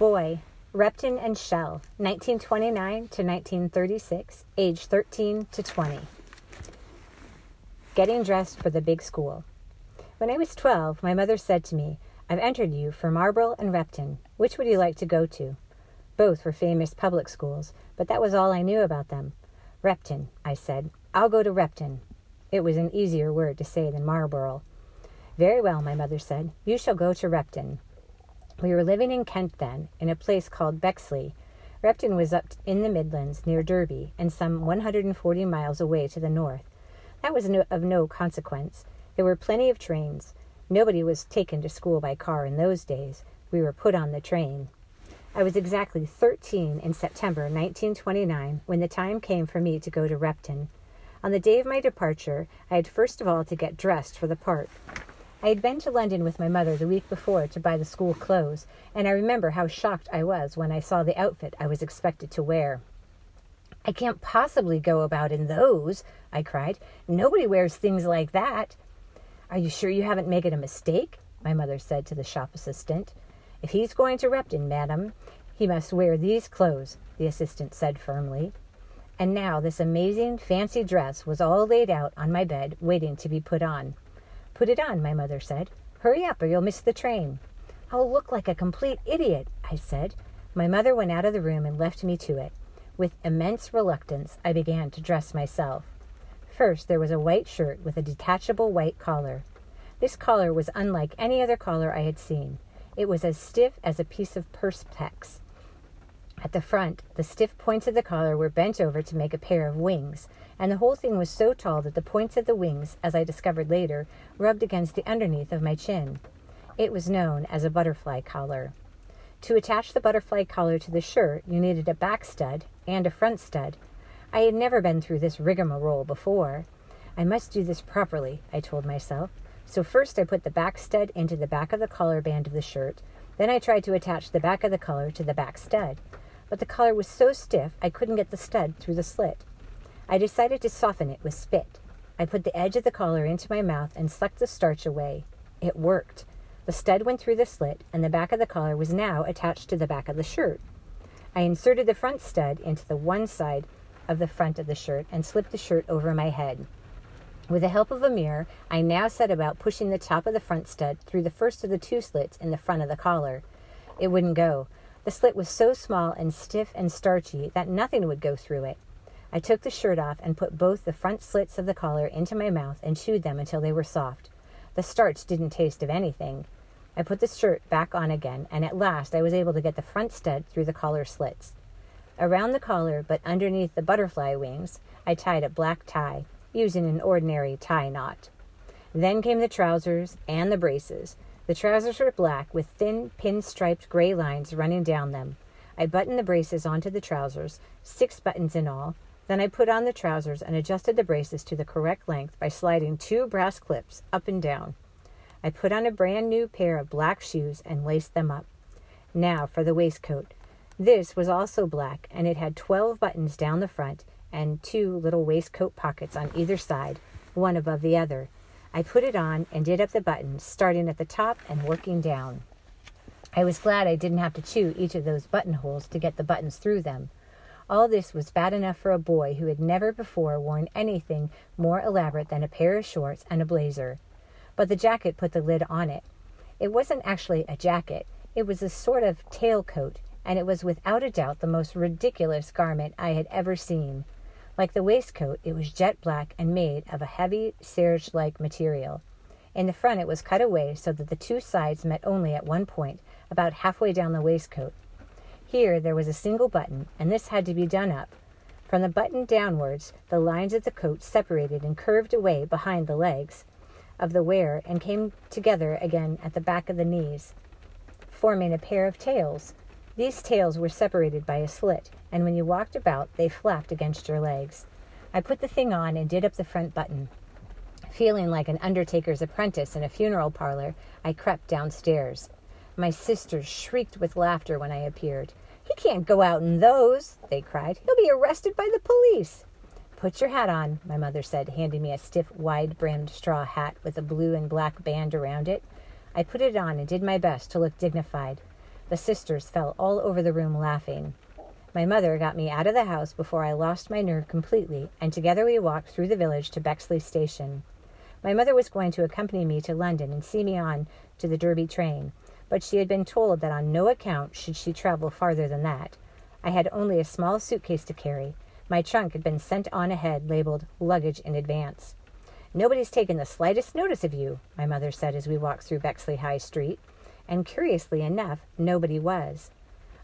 Boy, Repton and Shell, 1929 to 1936, age 13 to 20. Getting dressed for the big school. When I was 12, my mother said to me, I've entered you for Marlborough and Repton. Which would you like to go to? Both were famous public schools, but that was all I knew about them. Repton, I said. I'll go to Repton. It was an easier word to say than Marlborough. Very well, my mother said. You shall go to Repton. We were living in Kent then, in a place called Bexley. Repton was up in the Midlands, near Derby, and some 140 miles away to the north. That was no, of no consequence. There were plenty of trains. Nobody was taken to school by car in those days. We were put on the train. I was exactly 13 in September 1929 when the time came for me to go to Repton. On the day of my departure, I had first of all to get dressed for the part. I had been to London with my mother the week before to buy the school clothes, and I remember how shocked I was when I saw the outfit I was expected to wear. I can't possibly go about in those, I cried. Nobody wears things like that. Are you sure you haven't made a mistake? My mother said to the shop assistant. If he's going to Repton, madam, he must wear these clothes, the assistant said firmly. And now this amazing fancy dress was all laid out on my bed, waiting to be put on. Put it on, my mother said. Hurry up, or you'll miss the train. I'll look like a complete idiot, I said. My mother went out of the room and left me to it. With immense reluctance, I began to dress myself. First, there was a white shirt with a detachable white collar. This collar was unlike any other collar I had seen. It was as stiff as a piece of perspex. At the front, the stiff points of the collar were bent over to make a pair of wings, and the whole thing was so tall that the points of the wings, as I discovered later, rubbed against the underneath of my chin. It was known as a butterfly collar. To attach the butterfly collar to the shirt, you needed a back stud and a front stud. I had never been through this rigmarole before. I must do this properly, I told myself. So first I put the back stud into the back of the collar band of the shirt. Then I tried to attach the back of the collar to the back stud but the collar was so stiff I couldn't get the stud through the slit. I decided to soften it with spit. I put the edge of the collar into my mouth and sucked the starch away. It worked. The stud went through the slit, and the back of the collar was now attached to the back of the shirt. I inserted the front stud into the one side of the front of the shirt and slipped the shirt over my head. With the help of a mirror, I now set about pushing the top of the front stud through the first of the two slits in the front of the collar. It wouldn't go. The slit was so small and stiff and starchy that nothing would go through it. I took the shirt off and put both the front slits of the collar into my mouth and chewed them until they were soft. The starch didn't taste of anything. I put the shirt back on again, and at last I was able to get the front stud through the collar slits. Around the collar, but underneath the butterfly wings, I tied a black tie, using an ordinary tie knot. Then came the trousers and the braces. The trousers were black with thin pin-striped gray lines running down them. I buttoned the braces onto the trousers, six buttons in all. Then I put on the trousers and adjusted the braces to the correct length by sliding two brass clips up and down. I put on a brand new pair of black shoes and laced them up. Now for the waistcoat. This was also black, and it had 12 buttons down the front and two little waistcoat pockets on either side, one above the other. I put it on and did up the buttons, starting at the top and working down. I was glad I didn't have to chew each of those buttonholes to get the buttons through them. All this was bad enough for a boy who had never before worn anything more elaborate than a pair of shorts and a blazer. But the jacket put the lid on it. It wasn't actually a jacket, it was a sort of tailcoat, and it was without a doubt the most ridiculous garment I had ever seen. Like the waistcoat, it was jet black and made of a heavy serge like material. In the front, it was cut away so that the two sides met only at one point, about halfway down the waistcoat. Here there was a single button, and this had to be done up. From the button downwards, the lines of the coat separated and curved away behind the legs of the wearer and came together again at the back of the knees, forming a pair of tails. These tails were separated by a slit, and when you walked about, they flapped against your legs. I put the thing on and did up the front button. Feeling like an undertaker's apprentice in a funeral parlor, I crept downstairs. My sisters shrieked with laughter when I appeared. He can't go out in those, they cried. He'll be arrested by the police. Put your hat on, my mother said, handing me a stiff, wide brimmed straw hat with a blue and black band around it. I put it on and did my best to look dignified. The sisters fell all over the room laughing. My mother got me out of the house before I lost my nerve completely, and together we walked through the village to Bexley Station. My mother was going to accompany me to London and see me on to the Derby train, but she had been told that on no account should she travel farther than that. I had only a small suitcase to carry. My trunk had been sent on ahead, labeled luggage in advance. Nobody's taken the slightest notice of you, my mother said as we walked through Bexley High Street, and curiously enough, nobody was.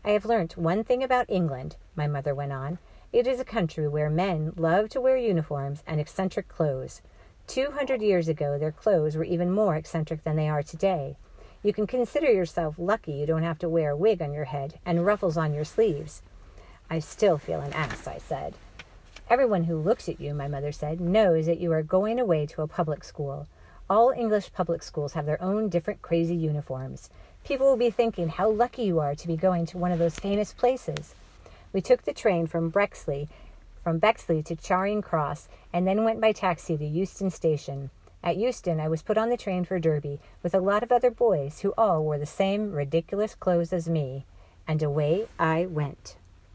I have learnt one thing about England, my mother went on. It is a country where men love to wear uniforms and eccentric clothes. Two hundred years ago, their clothes were even more eccentric than they are today. You can consider yourself lucky you don't have to wear a wig on your head and ruffles on your sleeves. I still feel an ass, I said. Everyone who looks at you, my mother said, knows that you are going away to a public school. All English public schools have their own different crazy uniforms. People will be thinking how lucky you are to be going to one of those famous places. We took the train from Brexley, from Bexley to Charing Cross, and then went by taxi to Euston Station. At Euston, I was put on the train for Derby with a lot of other boys who all wore the same ridiculous clothes as me, and away I went.